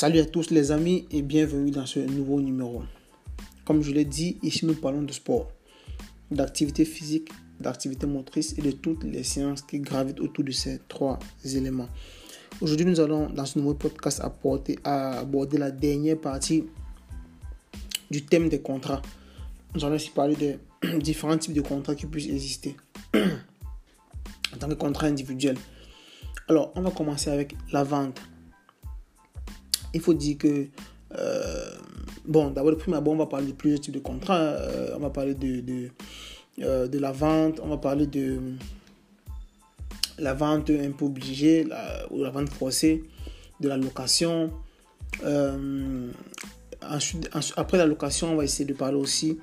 Salut à tous les amis et bienvenue dans ce nouveau numéro. Comme je l'ai dit, ici nous parlons de sport, d'activité physique, d'activité motrice et de toutes les sciences qui gravitent autour de ces trois éléments. Aujourd'hui, nous allons dans ce nouveau podcast aborder la dernière partie du thème des contrats. Nous allons aussi parler de différents types de contrats qui puissent exister en tant que contrat individuel. Alors, on va commencer avec la vente. Il faut dire que, euh, bon, d'abord, le premier abord, on va parler de plusieurs types de contrats. Euh, on va parler de, euh, de, la vente, on va parler de la vente un peu obligée ou la vente forcée, de la location. ensuite, après la location, on va essayer de parler aussi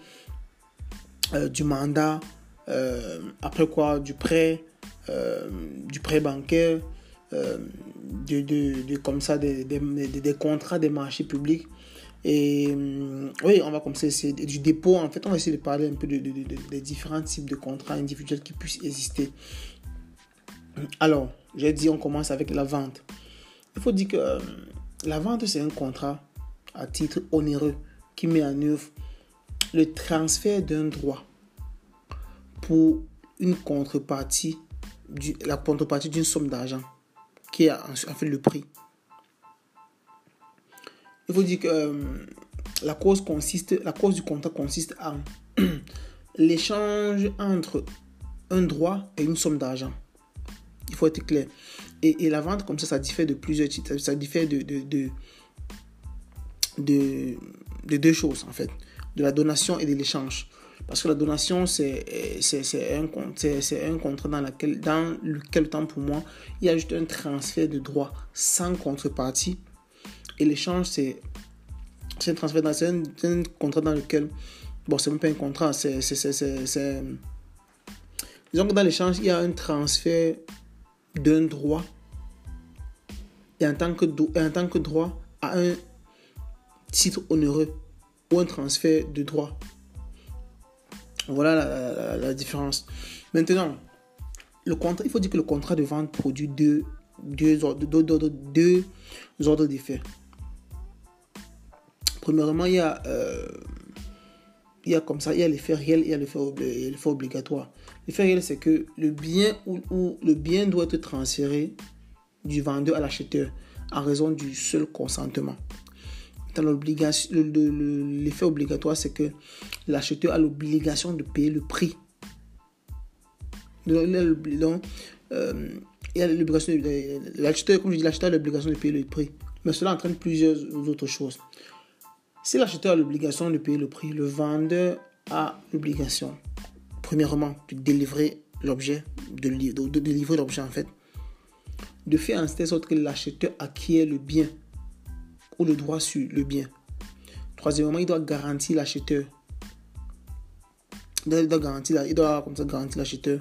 du mandat. après quoi, du prêt, du prêt bancaire, euh, de, comme ça des, des, contrats des marchés publics. Et euh, oui, on va comme ça essayer du dépôt. En fait, on va essayer de parler un peu de, des différents types de contrats individuels qui puissent exister. Alors, j'ai dit, on commence avec la vente. Il faut dire que euh, la vente, c'est un contrat à titre onéreux qui met en œuvre le transfert d'un droit pour une contrepartie, la contrepartie d'une somme d'argent qui a, fait le prix. Il faut dire que euh, la, cause consiste, la cause du contrat consiste en l'échange entre un droit et une somme d'argent. Il faut être clair. Et, la vente, comme ça, ça diffère de plusieurs types. Ça diffère de deux choses, en fait. De la donation et de l'échange. Parce que la donation, c'est un, un contrat dans, laquelle, dans lequel, temps pour moi, il y a juste un transfert de droits sans contrepartie. Et l'échange, c'est un transfert, un, contrat dans lequel, bon, c'est même pas un contrat, c'est. Disons que dans l'échange, il y a un transfert d'un droit. Et en tant, que, en tant que droit, à un titre onéreux ou un transfert de droit voilà la, différence. Maintenant, le contrat, il faut dire que le contrat de vente produit deux, deux, deux, deux, ordres d'effet. Premièrement, il y a, euh, il y comme ça, il y a l'effet réel, il y a l'effet obligatoire. L'effet réel, c'est que le bien le bien doit être transféré du vendeur à l'acheteur en raison du seul consentement l'obligation, l'effet obligatoire, c'est que l'acheteur a l'obligation de payer le prix. Donc, euh, il a l'obligation, l'acheteur, comme je dis, l'acheteur a l'obligation de payer le prix. Mais cela entraîne plusieurs autres choses. Si l'acheteur a l'obligation de payer le prix, le vendeur a l'obligation, premièrement, de délivrer l'objet, de, de, délivrer l'objet en fait, de faire en sorte que l'acheteur acquiert le bien ou le droit sur le bien. Troisièmement, il doit garantir l'acheteur. Il doit garantir, il doit comme ça garantir l'acheteur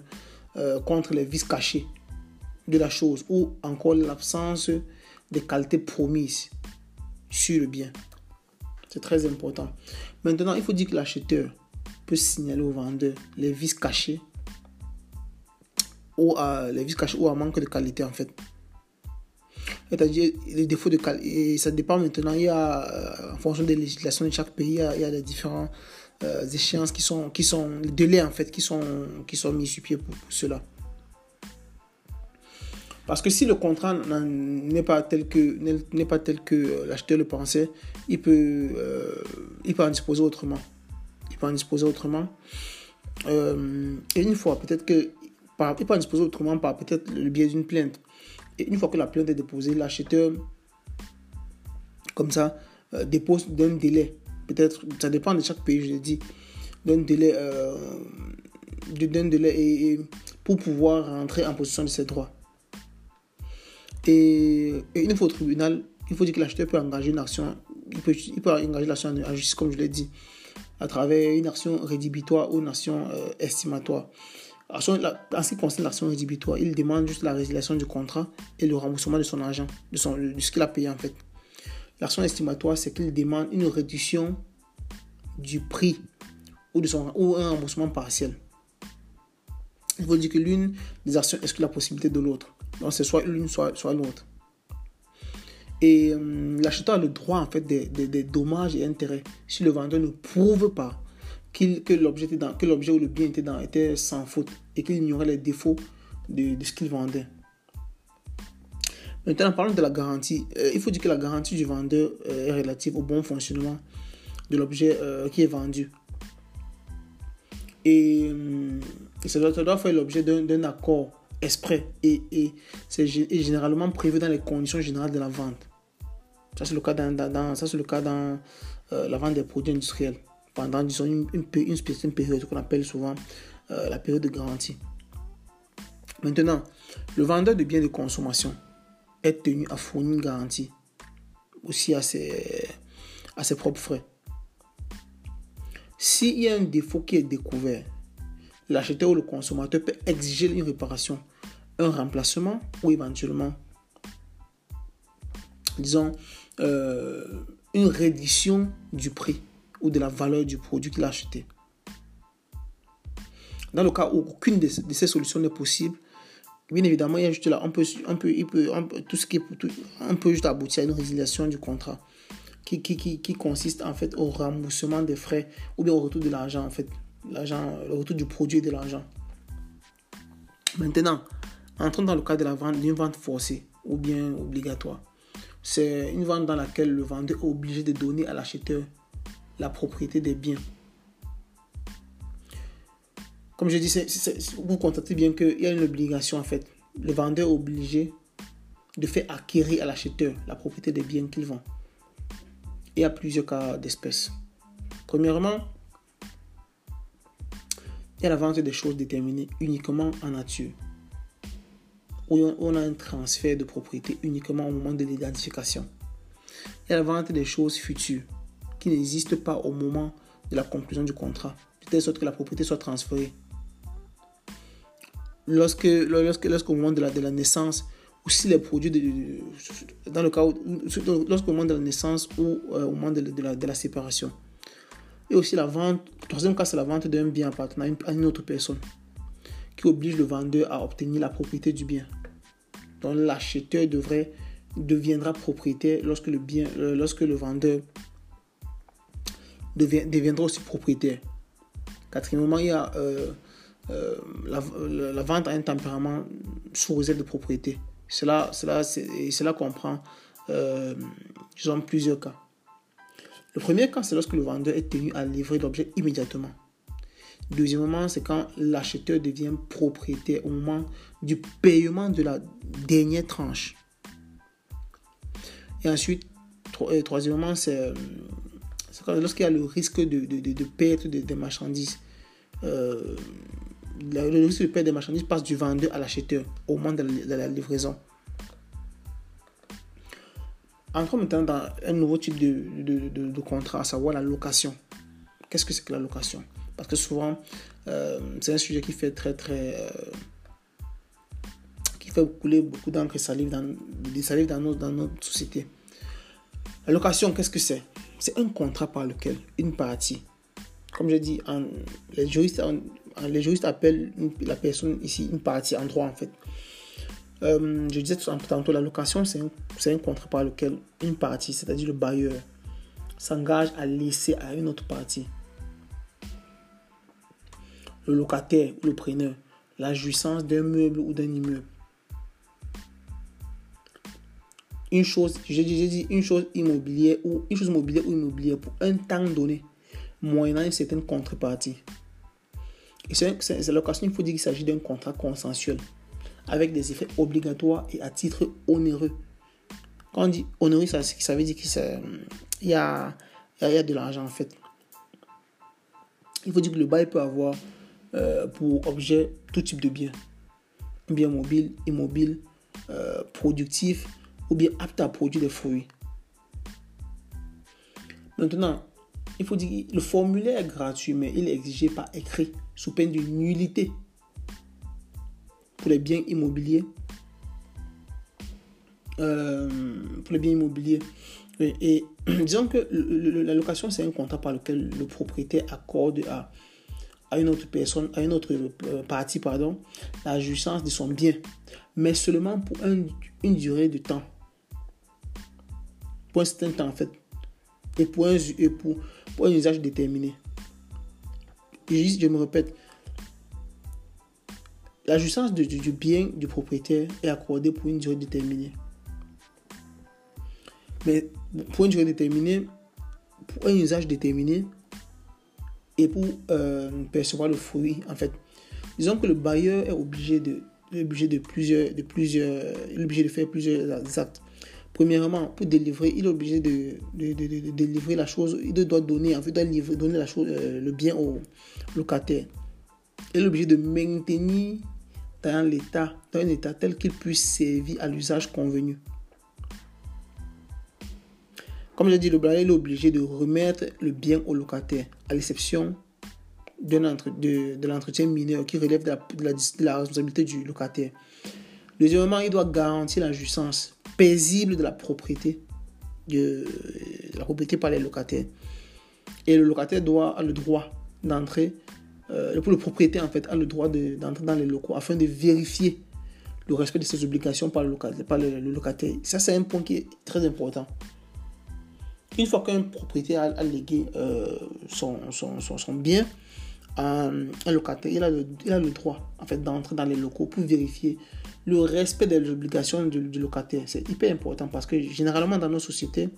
euh, contre les vices cachés de la chose ou encore l'absence des qualités promises sur le bien. C'est très important. Maintenant, il faut dire que l'acheteur peut signaler au vendeur les vices cachés ou à, les vices cachés ou un manque de qualité en fait c'est-à-dire les défauts de qualité. Ça dépend maintenant, il y a, euh, en fonction des législations de chaque pays, il y a, il différents euh, échéances qui sont, qui sont, les délais en fait, qui sont, qui sont mis sur pied pour, cela. Parce que si le contrat n'est pas tel que pas tel que l'acheteur le pensait, il peut euh, il peut en disposer autrement. Il peut en disposer autrement. et une fois, peut-être que il peut en disposer autrement par peut-être le biais d'une plainte. Une fois que la plainte est déposée, l'acheteur, comme ça, euh, dépose d'un délai. Peut-être, ça dépend de chaque pays, je l'ai dit, d'un délai, euh, d'un délai et, pour pouvoir rentrer en possession de ses droits. Et, une fois au tribunal, il faut dire que l'acheteur peut engager une action, il peut, il peut engager l'action en justice, comme je l'ai dit, à travers une action rédhibitoire ou une action euh, estimatoire. En ce qui concerne l'action rédhibitoire, il demande juste la résiliation du contrat et le remboursement de son argent, de, ce qu'il a payé en fait. L'action estimatoire, c'est qu'il demande une réduction du prix ou, de son, ou un remboursement partiel. Il faut dire que l'une des actions exclut la possibilité de l'autre. Donc c'est soit l'une, soit, soit l'autre. Et euh, l'acheteur a le droit en fait des, des, dommages et intérêts si le vendeur ne prouve pas que l'objet ou le bien était, dans, était sans faute et qu'il ignorait les défauts de, ce qu'il vendait. Maintenant, parlons de la garantie. Euh, il faut dire que la garantie du vendeur euh, est relative au bon fonctionnement de l'objet qui est vendu. Et, ça, doit, doit faire l'objet d'un accord exprès et, c'est généralement prévu dans les conditions générales de la vente. Ça, c'est le cas dans, c'est le cas dans euh, la vente des produits industriels. Pendant, disons, une, une, période qu'on appelle souvent euh, la période de garantie. Maintenant, le vendeur de biens de consommation est tenu à fournir une garantie aussi à ses, à ses propres frais. S'il y a un défaut qui est découvert, l'acheteur ou le consommateur peut exiger une réparation, un remplacement ou éventuellement, disons, euh, une réduction du prix ou de la valeur du produit qu'il a acheté. Dans le cas où aucune de, ces solutions n'est possible, bien évidemment, il y a juste là, on peut, on peut, il peut, tout ce qui on peut juste aboutir à une résiliation du contrat qui, qui, qui, qui, consiste en fait au remboursement des frais ou bien au retour de l'argent en fait, l'argent, le retour du produit et de l'argent. Maintenant, entrons dans le cas de la vente d'une vente forcée ou bien obligatoire. C'est une vente dans laquelle le vendeur est obligé de donner à l'acheteur la propriété des biens. Comme je dis, vous constatez bien qu'il y a une obligation en fait. Le vendeur est obligé de faire acquérir à l'acheteur la propriété des biens qu'il vend. Il y a plusieurs cas d'espèces. Premièrement, il y a la vente des choses déterminées uniquement en nature où on a un transfert de propriété uniquement au moment de l'identification. Il y a la vente des choses futures qui n'existent pas au moment de la conclusion du contrat, de telle sorte que la propriété soit transférée. Lorsque, lorsque, lorsqu'au moment de la, de la naissance, ou si les produits, de, dans le cas où, lorsqu'au moment de la naissance ou euh, au moment de, la, séparation. Et aussi la vente, troisième cas, c'est la vente d'un bien à une autre personne qui oblige le vendeur à obtenir la propriété du bien. Donc l'acheteur devrait deviendra propriétaire lorsque le bien, euh, lorsque le vendeur deviendra aussi propriétaire. Quatrièmement, il y a euh, euh, la, vente à un tempérament sous réserve de propriété. Cela, cela, cela comprend plusieurs cas. Le premier cas, c'est lorsque le vendeur est tenu à livrer l'objet immédiatement. Deuxièmement, c'est quand l'acheteur devient propriétaire au moment du paiement de la dernière tranche. Et ensuite, troisièmement, c'est lorsqu'il y a le risque de, de, de, perte des marchandises. Euh, le risque de perte des marchandises passe du vendeur à l'acheteur au moment de la, livraison. Entrons maintenant dans un nouveau type de, de contrat, à savoir la location? Qu'est-ce que c'est que la location? Parce que souvent, euh, c'est un sujet qui fait très, très. Euh, qui fait couler beaucoup d'encre et salive dans, dans, dans notre société. La location, qu'est-ce que c'est? C'est un contrat par lequel une partie, comme je dis, les, juristes, appellent la personne ici une partie en droit en fait. Euh, je disais tantôt, la location, c'est un, contrat par lequel une partie, c'est-à-dire le bailleur, s'engage à laisser à une autre partie le locataire ou le preneur la jouissance d'un meuble ou d'un immeuble. Une chose, j'ai dit, une chose immobilière ou une chose immobilière ou immobilière pour un temps donné, moyennant une certaine contrepartie. Et c'est l'occasion, il faut dire qu'il s'agit d'un contrat consensuel avec des effets obligatoires et à titre onéreux. Quand on dit onéreux, ça, veut dire qu'il y a, y a de l'argent en fait. Il faut dire que le bail peut avoir euh, pour objet tout type de bien. Bien mobile, immobile, euh, productif ou bien apte à produire des fruits. Maintenant, il faut dire le formulaire est gratuit, mais il est exigé par écrit sous peine de nullité pour les biens immobiliers. Euh, pour les biens immobiliers. Et, disons que la location, c'est un contrat par lequel le propriétaire accorde à à une autre personne, à une autre euh, partie, pardon, la jouissance de son bien, mais seulement pour une durée de temps. Pour un certain temps en fait et pour un, pour, un usage déterminé. Et je me répète, la jouissance du, bien du propriétaire est accordée pour une durée déterminée. Mais pour une durée déterminée, pour un usage déterminé et pour euh, percevoir le fruit, en fait, disons que le bailleur est obligé de, de plusieurs, de plusieurs, obligé de faire plusieurs actes. Premièrement, pour délivrer, il est obligé de, délivrer la chose, il doit donner, livrer, donner la chose, euh, le bien au locataire. Il est obligé de maintenir dans l'état, dans un état tel qu'il puisse servir à l'usage convenu. Comme j'ai dit, le bailleur est obligé de remettre le bien au locataire, à l'exception de, l'entretien mineur qui relève de la, de la, responsabilité du locataire. Deuxièmement, il doit garantir la jouissance paisible de la propriété, de, la propriété par les locataires. Et le locataire doit avoir le droit d'entrer, euh, le propriétaire en fait, a le droit d'entrer dans les locaux afin de vérifier le respect de ses obligations par le locataire. Par le locataire. Ça, c'est un point qui est très important. Une fois qu'un propriétaire a, légué euh, son, son, son, bien à un locataire, il a le, droit en fait, d'entrer dans les locaux pour vérifier le respect des obligations du, locataire. C'est hyper important parce que généralement dans nos sociétés,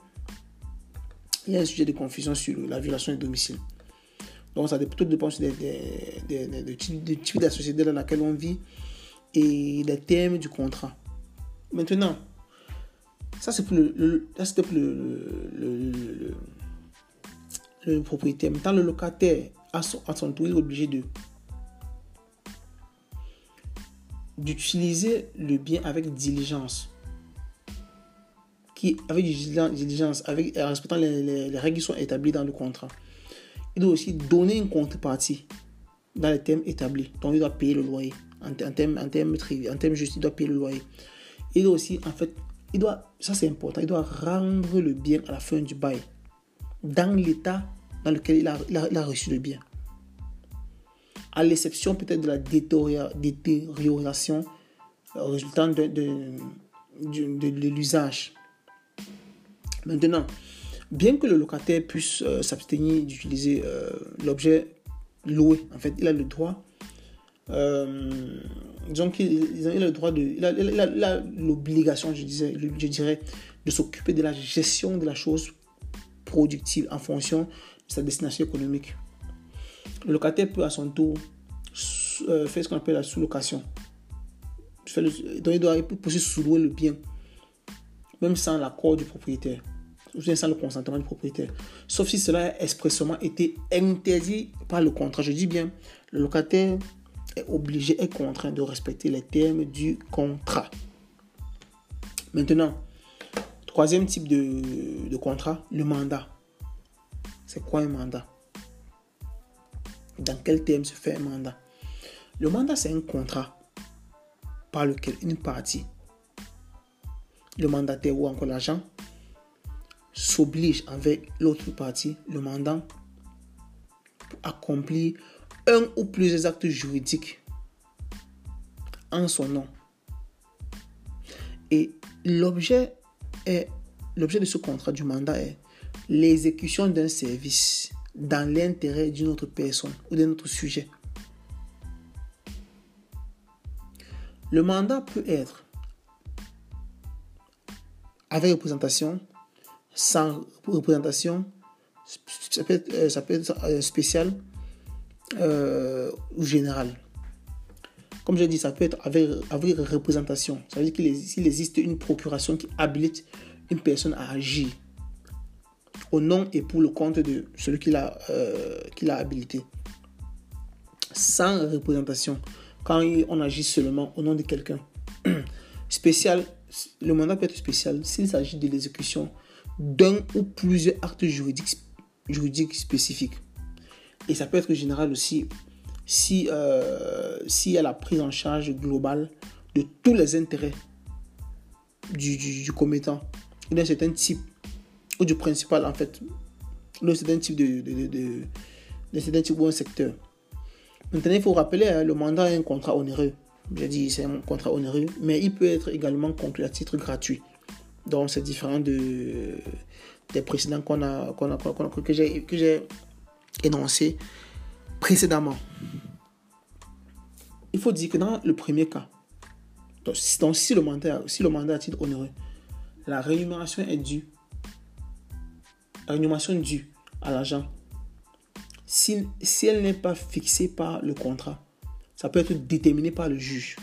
il y a un sujet de confusion sur la violation du domicile. Donc ça dépend, des, des, des, des de société dans laquelle on vit et des thèmes du contrat. Maintenant, ça, c'est pour le, propriétaire. Maintenant, le locataire, à son, à son tour, il est obligé de d'utiliser le bien avec diligence. Qui, avec diligence, avec, en respectant les, les, règles qui sont établies dans le contrat. Il doit aussi donner une contrepartie dans les thèmes établis. Donc, il doit payer le loyer. En, termes en terme, en terme juste, il doit payer le loyer. Il doit aussi, en fait, il doit, ça c'est important, il doit rendre le bien à la fin du bail, dans l'état dans lequel il a, reçu le bien. À l'exception peut-être de la détérioration résultant de, l'usage. Maintenant, bien que le locataire puisse euh, s'abstenir d'utiliser euh, l'objet loué, en fait, il a le droit euh, disons qu'il a le droit de, il l'obligation, je, disais, je dirais, de s'occuper de la gestion de la chose productive en fonction de sa destination économique. Le locataire peut à son tour euh, faire ce qu'on appelle la sous-location. Donc il doit possible sous-louer le bien, même sans l'accord du propriétaire, ou sans le consentement du propriétaire. Sauf si cela a expressément été interdit par le contrat. Je dis bien, le locataire est obligé, est contraint de respecter les termes du contrat. Maintenant, troisième type de contrat, le mandat. C'est quoi un mandat? Dans quel terme se fait un mandat? Le mandat, c'est un contrat par lequel une partie, le mandataire ou encore l'agent, s'oblige avec l'autre partie, le mandant, pour accomplir un ou plusieurs actes juridiques en son nom. Et l'objet est l'objet de ce contrat du mandat est l'exécution d'un service dans l'intérêt d'une autre personne ou d'un autre sujet. Le mandat peut être avec représentation, sans représentation, ça peut être, euh, euh, spécial, euh, ou général. Comme j'ai dit, ça peut être avec, avec représentation. Ça veut dire qu'il existe une procuration qui habilite une personne à agir au nom et pour le compte de celui qui l'a euh, habilité. Sans représentation, quand on agit seulement au nom de quelqu'un. Spécial, le mandat peut être spécial s'il s'agit de l'exécution d'un ou plusieurs actes juridiques, juridiques spécifiques. Et ça peut être général aussi si, euh, s'il y a la prise en charge globale de tous les intérêts du, du, commettant ou d'un certain type, ou du principal en fait, d'un certain type de, de, type ou un secteur. Maintenant, il faut rappeler, hein, le mandat est un contrat onéreux. J'ai dit, c'est un contrat onéreux, mais il peut être également conclu à titre gratuit. Donc, c'est différent de, des précédents qu'on a, qu'on a, que j'ai énoncé précédemment. Il faut dire que dans le premier cas, donc, si, le mandat, si le mandat a titre onéreux, la rémunération est due. Rémunération due à l'agent. Si, si elle n'est pas fixée par le contrat, ça peut être déterminé par le juge.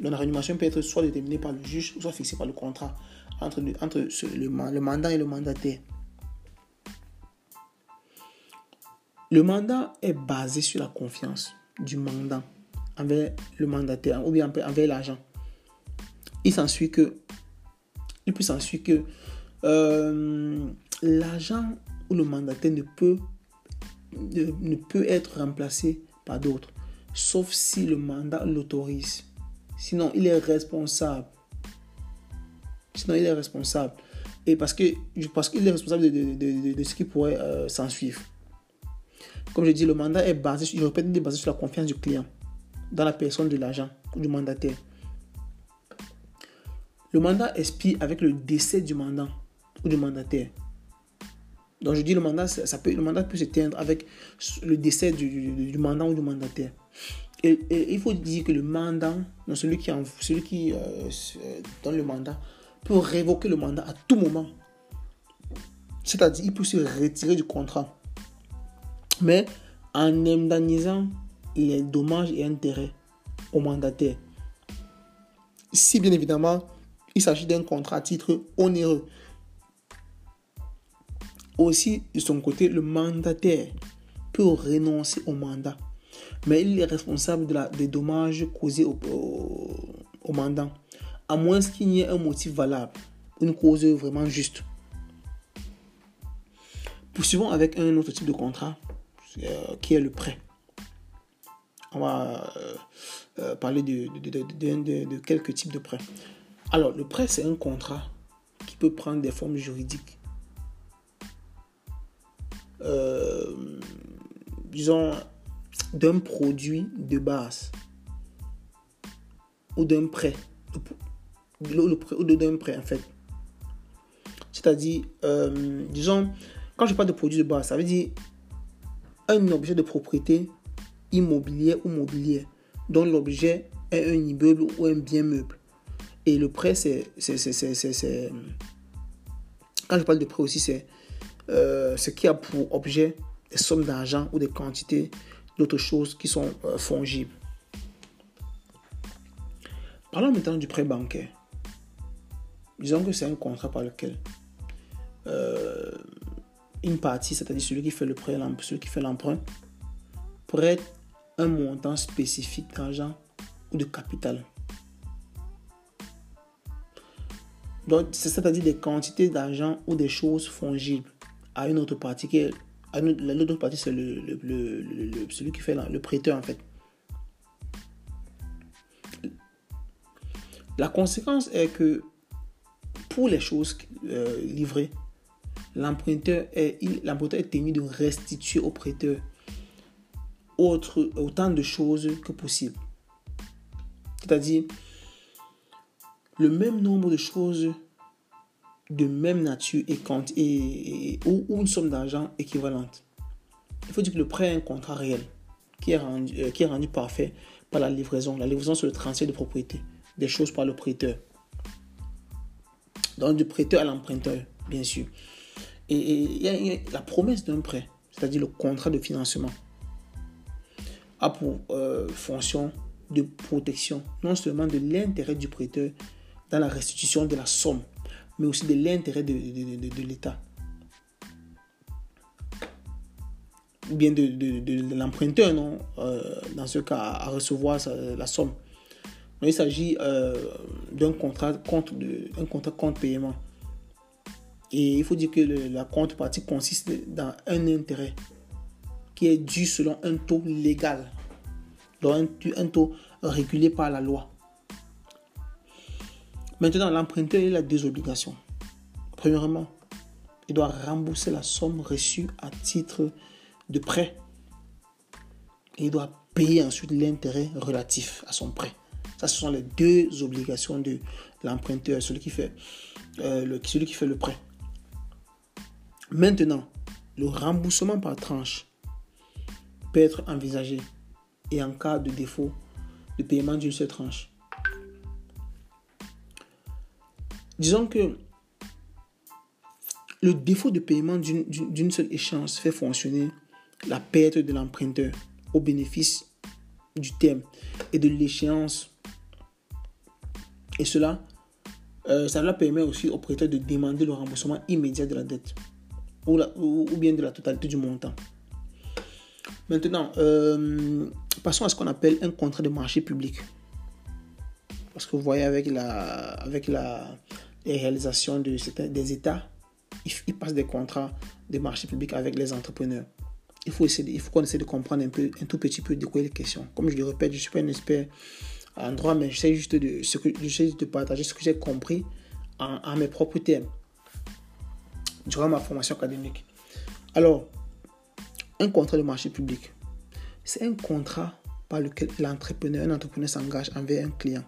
Donc la rémunération peut être soit déterminée par le juge, soit fixée par le contrat entre, le, entre le mandat et le mandataire. Le mandat est basé sur la confiance du mandant envers le mandataire ou bien envers l'agent. Il s'ensuit que, il peut s'ensuit que euh, l'agent ou le mandataire ne peut, ne, peut être remplacé par d'autres, sauf si le mandat l'autorise. Sinon, il est responsable. Sinon, il est responsable. Et parce que parce qu'il est responsable de, de, ce qui pourrait euh, s'en suivre. Comme je dis, le mandat est basé, je répète, basé sur la confiance du client dans la personne de l'agent ou du mandataire. Le mandat expire avec le décès du mandant ou du mandataire. Donc je dis le mandat, ça peut, le mandat peut s'éteindre avec le décès du, du, mandant ou du mandataire. Et, il faut dire que le mandant, celui qui, celui qui euh, donne le mandat, peut révoquer le mandat à tout moment. C'est-à-dire, il peut se retirer du contrat. Mais en indemnisant les dommages et intérêts au mandataire. Si bien évidemment, il s'agit d'un contrat à titre onéreux. Aussi, de son côté, le mandataire peut renoncer au mandat, mais il est responsable de la, des dommages causés au, au, mandant, à moins qu'il n'y ait un motif valable, une cause vraiment juste. Poursuivons avec un autre type de contrat, euh, qui est le prêt on va euh, euh, parler de, de, quelques types de prêts. Alors, le prêt, c'est un contrat qui peut prendre des formes juridiques. Euh, disons, d'un produit de base ou d'un prêt. ou d'un prêt, en fait. C'est-à-dire, disons, quand je parle de produit de base, ça veut dire un objet de propriété immobilier ou mobilier, dont l'objet est un immeuble ou un bien meuble. Et le prêt, c'est. Quand je parle de prêt aussi, c'est euh, ce qui a pour objet des sommes d'argent ou des quantités d'autres choses qui sont euh, fongibles. Parlons maintenant du prêt bancaire. Disons que c'est un contrat par lequel euh, une partie, c'est-à-dire celui qui fait le prêt, celui qui fait l'emprunt, prête un montant spécifique d'argent ou de capital. Donc, c'est-à-dire des quantités d'argent ou des choses fongibles à une autre partie. Qui est, l'autre partie, c'est le, celui qui fait le prêteur, en fait. La conséquence est que pour les choses euh, livrées, l'emprunteur est, l'emprunteur est tenu de restituer au prêteur autre, autant de choses que possible. C'est-à-dire le même nombre de choses de même nature et, quand, et, ou, une somme d'argent équivalente. Il faut dire que le prêt est un contrat réel qui est, rendu, euh, qui est rendu parfait par la livraison. La livraison, c'est le transfert de propriété des choses par le prêteur. Donc du prêteur à l'emprunteur, bien sûr. Et il y, a la promesse d'un prêt, c'est-à-dire le contrat de financement a pour euh, fonction de protection non seulement de l'intérêt du prêteur dans la restitution de la somme, mais aussi de l'intérêt de, de, l'État. Ou bien de, l'emprunteur, non euh, dans ce cas, à, recevoir la somme. il s'agit euh, d'un contrat contre, un contrat contre paiement. Et il faut dire que la contrepartie consiste dans un intérêt qui est dû selon un taux légal, donc un, taux régulé par la loi. Maintenant, l'emprunteur a deux obligations. Premièrement, il doit rembourser la somme reçue à titre de prêt. Et il doit payer ensuite l'intérêt relatif à son prêt. Ça, ce sont les deux obligations de l'emprunteur, celui qui fait euh, celui qui fait le prêt. Maintenant, le remboursement par tranche peut être envisagé et en cas de défaut de paiement d'une seule tranche. Disons que le défaut de paiement d'une seule échéance fait fonctionner la perte de l'emprunteur au bénéfice du thème et de l'échéance. Et cela, euh, cela permet aussi au prêteur de demander le remboursement immédiat de la dette ou, bien de la totalité du montant. Maintenant, euh, passons à ce qu'on appelle un contrat de marché public. Parce que vous voyez, avec la, avec la réalisation de, des États, ils, passent des contrats de marché public avec les entrepreneurs. Il faut, essayer, il faut qu'on essaie de comprendre un, peu, un tout petit peu de quoi il est question. Comme je le répète, je ne suis pas un expert en droit, mais j'essaie juste de, ce que, de partager ce que j'ai compris en mes propres termes durant ma formation académique. Alors, un contrat de marché public, c'est un contrat par lequel l'entrepreneur, un entrepreneur s'engage envers un client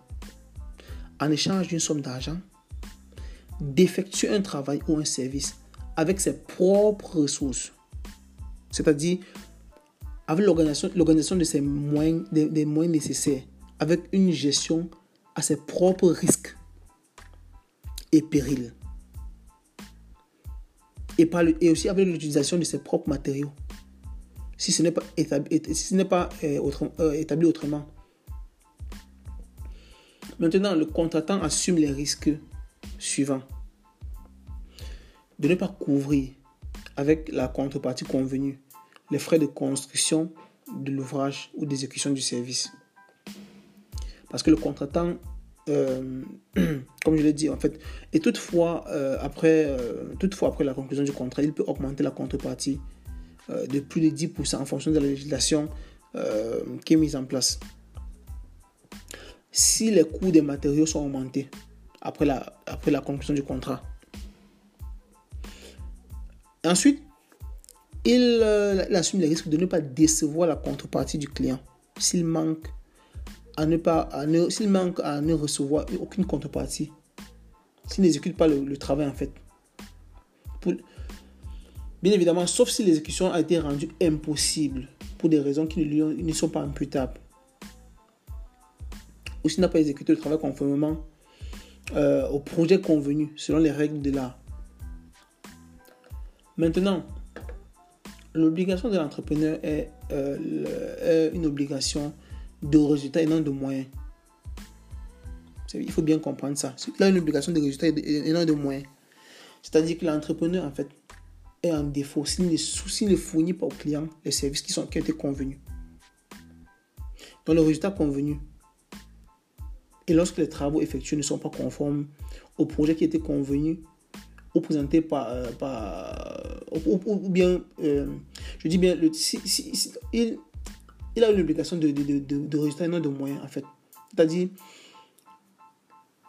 en échange d'une somme d'argent d'effectuer un travail ou un service avec ses propres ressources. C'est-à-dire avec l'organisation de ses moyens, des, moyens nécessaires, avec une gestion à ses propres risques et périls. Et, aussi avec l'utilisation de ses propres matériaux. Si ce n'est pas établi, euh, euh, autrement. Maintenant, le contractant assume les risques suivants. De ne pas couvrir avec la contrepartie convenue les frais de construction de l'ouvrage ou d'exécution du service. Parce que le contractant, euh, comme je l'ai dit en fait, et toutefois, euh, après, euh, toutefois après la conclusion du contrat, il peut augmenter la contrepartie de plus de 10% en fonction de la législation qui est mise en place. Si les coûts des matériaux sont augmentés après la, après la conclusion du contrat. Ensuite, euh, il, assume les risques de ne pas décevoir la contrepartie du client. S'il manque à ne pas s'il manque à ne recevoir aucune contrepartie s'il n'exécute pas le, travail en fait. Bien évidemment sauf si l'exécution a été rendue impossible pour des raisons qui ne, lui, ne sont pas imputables. Ou s'il n'a pas exécuté le travail conformément euh, au projet convenu selon les règles de l'art maintenant l'obligation de l'entrepreneur euh, est, une obligation de résultat et non de moyens. Il faut bien comprendre ça. Il a une obligation de résultat et non de moyens. C'est-à-dire que l'entrepreneur, en fait, est en défaut s'il ne, ne fournit pas aux clients les services qui, sont, qui ont été convenus. Donc, le résultat convenu. Et lorsque les travaux effectués ne sont pas conformes au projet qui était convenu, ou présenté par, euh, ou, bien, euh, je dis bien, il, a une obligation de, de, de, de résultat et non de moyens, en fait. C'est-à-dire,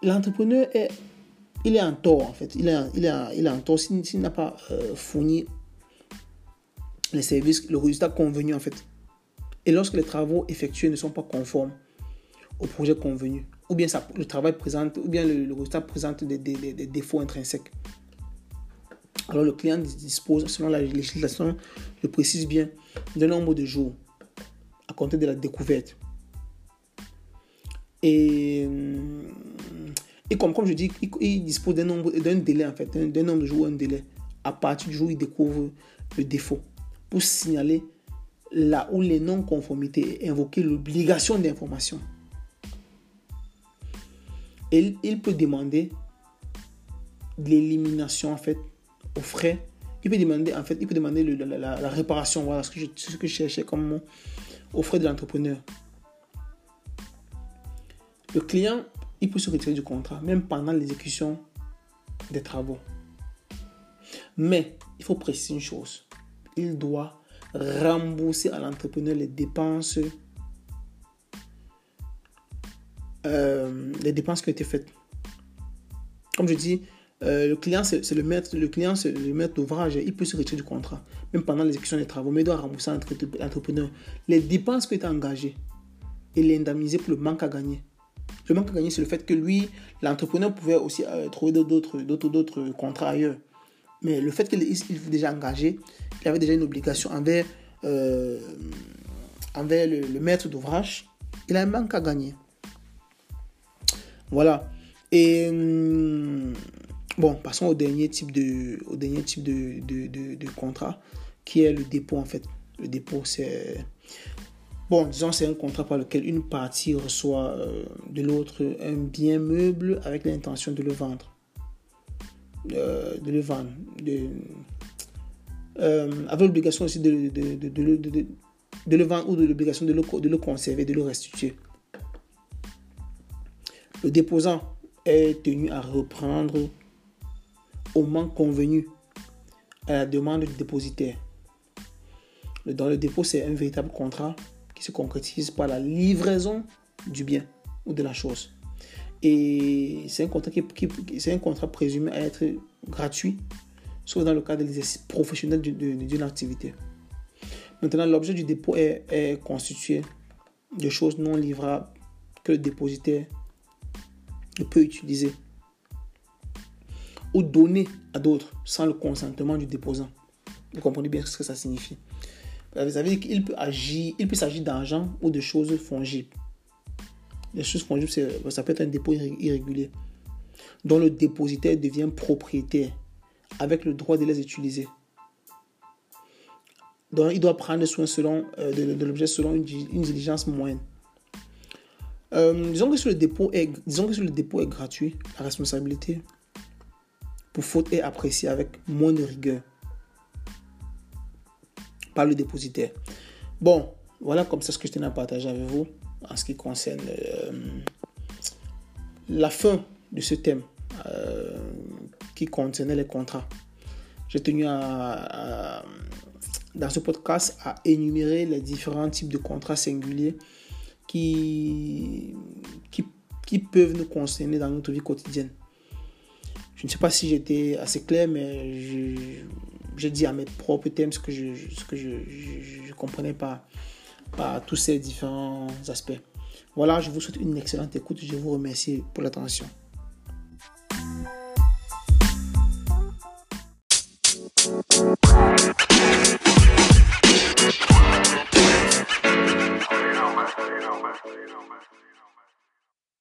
l'entrepreneur est, il est en tort, en fait. Il est, il est, il est en tort s'il n'a pas euh, fourni les services, le résultat convenu, en fait. Et lorsque les travaux effectués ne sont pas conformes au projet convenu, ou bien le travail présente, ou bien le, résultat présente des, défauts intrinsèques. Alors le client dispose, selon la législation, le précise bien, d'un nombre de jours à compter de la découverte. Et, euh, comme je dis, il, dispose d'un nombre, d'un délai en fait, d'un nombre de jours, un délai, à partir du jour où il découvre le défaut, pour signaler là où les non-conformités et invoquer l'obligation d'information. Il peut demander l'élimination en fait aux frais. Il peut demander, en fait, il peut demander la, réparation. Voilà ce que, je, ce que je cherchais comme mot. Aux frais de l'entrepreneur. Le client, il peut se retirer du contrat, même pendant l'exécution des travaux. Mais il faut préciser une chose. Il doit rembourser à l'entrepreneur les dépenses euh, les dépenses qui ont été faites. Comme je dis, euh, le client, c'est le maître, le client, c'est le maître d'ouvrage. Il peut se retirer du contrat, même pendant l'exécution des travaux, mais il doit rembourser l'entrepreneur les dépenses qui ont été engagées et l'indemniser pour le manque à gagner Le manque à gagner, c'est le fait que lui, l'entrepreneur pouvait aussi euh, trouver d'autres, d'autres, d'autres contrats ailleurs. Mais le fait qu'il était déjà engagé, il avait déjà une obligation envers, envers le, maître d'ouvrage, il a un manque à gagner. Voilà. Et hum, bon, passons au dernier type de, au dernier type de, de, contrat, qui est le dépôt en fait. Le dépôt, c'est Bon, disons, c'est un contrat par lequel une partie reçoit euh, de l'autre un bien meuble avec l'intention de le vendre. Euh, de le vendre. Euh, avec l'obligation aussi de, de, de, le vendre ou de l'obligation de le, de le conserver, de le restituer. Le déposant est tenu à reprendre au moment convenu à la demande du dépositaire. Dans le dépôt, c'est un véritable contrat qui se concrétise par la livraison du bien ou de la chose. Et c'est un contrat, qui, c'est un contrat présumé à être gratuit, sauf dans le cas de l'exercice professionnel d'une activité. Maintenant, l'objet du dépôt est, est, constitué de choses non livrables que le dépositaire peut utiliser ou donner à d'autres sans le consentement du déposant. Vous comprenez bien ce que ça signifie. Vous savez qu'il peut agir, il peut s'agir d'argent ou de choses fongibles. Les choses fongibles, ça peut être un dépôt irrégulier, dont le dépositaire devient propriétaire avec le droit de les utiliser. Donc, il doit prendre soin selon, euh, de, l'objet selon une, diligence moyenne. Euh, disons, que sur le dépôt est, disons que le dépôt est gratuit, la responsabilité pour faute est appréciée avec moins de rigueur par le dépositaire. Bon, voilà comme ça ce que je tenais à partager avec vous en ce qui concerne euh, la fin de ce thème euh, qui concernait les contrats. J'ai tenu à, dans ce podcast à énumérer les différents types de contrats singuliers qui, qui, qui peuvent nous concerner dans notre vie quotidienne. Je ne sais pas si j'étais assez clair, mais j'ai dit à mes propres thèmes ce que je je, comprenais pas, pas tous ces différents aspects. Voilà, je vous souhaite une excellente écoute. Je vous remercie pour l'attention. so you know, man.